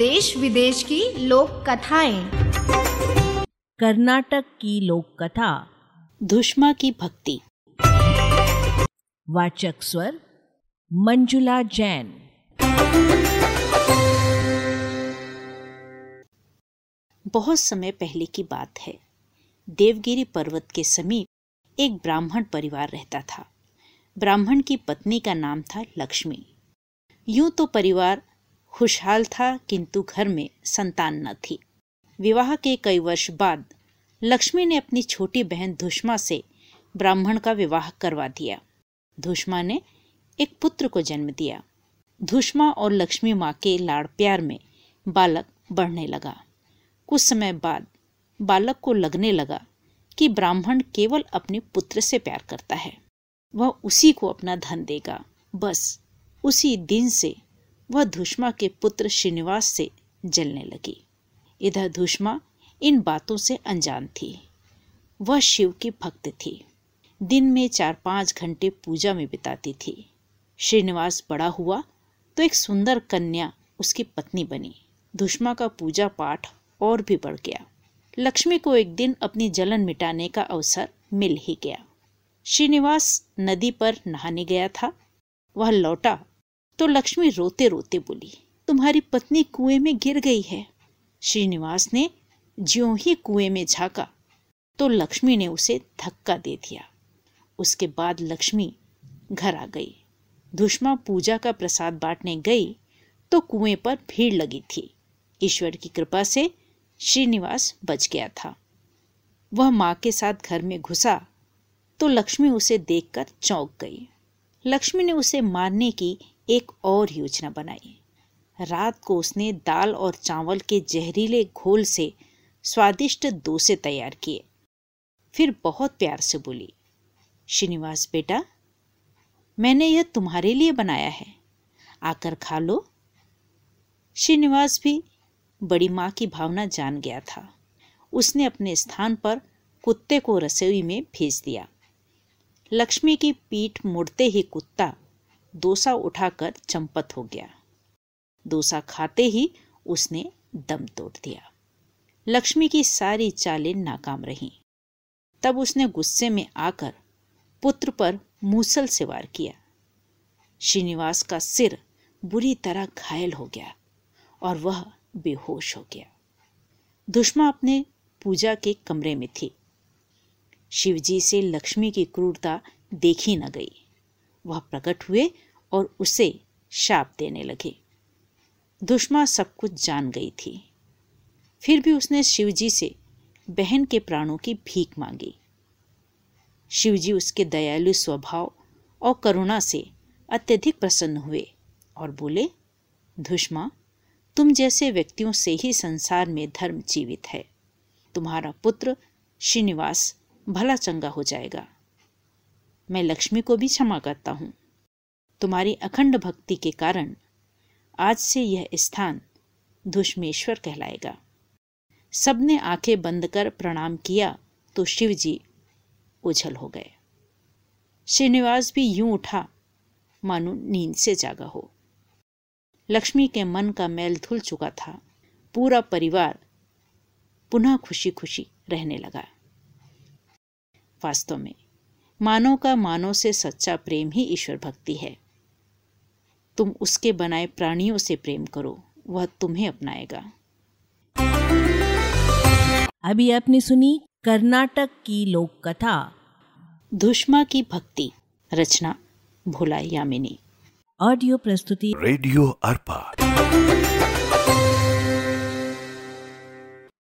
देश विदेश की लोक कथाएँ। कर्नाटक की लोक कथा। धुष्मा की भक्ति। वाचक स्वर मंजुला जैन। बहुत समय पहले की बात है। देवगिरी पर्वत के समीप एक ब्राह्मण परिवार रहता था। ब्राह्मण की पत्नी का नाम था लक्ष्मी। यूँ तो परिवार खुशहाल था, किंतु घर में संतान न थी। विवाह के कई वर्ष बाद लक्ष्मी ने अपनी छोटी बहन धुष्मा से ब्राह्मण का विवाह करवा दिया। धुष्मा ने एक पुत्र को जन्म दिया। धुष्मा और लक्ष्मी माँ के लाड़ प्यार में बालक बढ़ने लगा। कुछ समय बाद बालक को लगने लगा कि ब्राह्मण केवल अपने पुत्र से प्यार करता है। वह उसी को अपना धन देगा। बस उसी दिन से वह धुष्मा के पुत्र श्रीनिवास से जलने लगी। इधर धुष्मा इन बातों से अनजान थी। वह शिव की भक्त थी। दिन में चार पाँच घंटे पूजा में बिताती थी। श्रीनिवास बड़ा हुआ तो एक सुंदर कन्या उसकी पत्नी बनी। धुष्मा का पूजा पाठ और भी बढ़ गया। लक्ष्मी को एक दिन अपनी जलन मिटाने का अवसर मिल ही गया। श्रीनिवास नदी पर नहाने गया था। वह लौटा तो लक्ष्मी रोते रोते बोली, तुम्हारी पत्नी कुएँ में गिर गई है। श्रीनिवास ने ज्यों ही कुएँ में झांका तो लक्ष्मी ने उसे धक्का दे दिया। उसके बाद लक्ष्मी घर आ गई। धुष्मा पूजा का प्रसाद बांटने गई तो कुएँ पर भीड़ लगी थी। ईश्वर की कृपा से श्रीनिवास बच गया था। वह माँ के साथ घर में घुसा तो लक्ष्मी उसे देखकर चौंक गई। लक्ष्मी ने उसे मारने की एक और योजना बनाई। रात को उसने दाल और चावल के जहरीले घोल से स्वादिष्ट डोसे तैयार किए। फिर बहुत प्यार से बोली, श्रीनिवास बेटा, मैंने यह तुम्हारे लिए बनाया है। आकर खा लो। श्रीनिवास भी बड़ी माँ की भावना जान गया था। उसने अपने स्थान पर कुत्ते को रसोई में भेज दिया। लक्ष्मी की पीठ मुड़ते ही कुत्ता डोसा उठाकर चंपत हो गया। दोसा खाते ही उसने दम तोड़ दिया। लक्ष्मी की सारी चालें नाकाम रहीं। तब उसने गुस्से में आकर पुत्र पर मूसल से वार किया। श्रीनिवास का सिर बुरी तरह घायल हो गया और वह बेहोश हो गया। दुश्मा अपने पूजा के कमरे में थी। शिवजी से लक्ष्मी की क्रूरता देखी न गई। वह प्रकट हुए और उसे शाप देने लगे। दुश्मा सब कुछ जान गई थी। फिर भी उसने शिवजी से बहन के प्राणों की भीख मांगी। शिवजी उसके दयालु स्वभाव और करुणा से अत्यधिक प्रसन्न हुए और बोले धुष्मा तुम जैसे व्यक्तियों से ही संसार में धर्म जीवित है। तुम्हारा पुत्र श्रीनिवास भला चंगा हो जाएगा। मैं लक्ष्मी को भी क्षमा करता हूँ। तुम्हारी अखंड भक्ति के कारण आज से यह स्थान धुष्मेश्वर कहलाएगा। सबने आँखें बंद कर प्रणाम किया तो शिव जी उछल हो गए। श्रीनिवास भी यूँ उठा, मानो नींद से जागा हो। लक्ष्मी के मन का मैल धुल चुका था। पूरा परिवार पुनः खुशी खुशी रहने लगा। वास्तव में मानव का मानव से सच्चा प्रेम ही ईश्वर भक्ति है। तुम उसके बनाए प्राणियों से प्रेम करो वह तुम्हें अपनाएगा। अभी आपने सुनी कर्नाटक की लोक कथा धुष्मा की भक्ति रचना भोला यामिनी। ऑडियो प्रस्तुति। रेडियो अर्पा।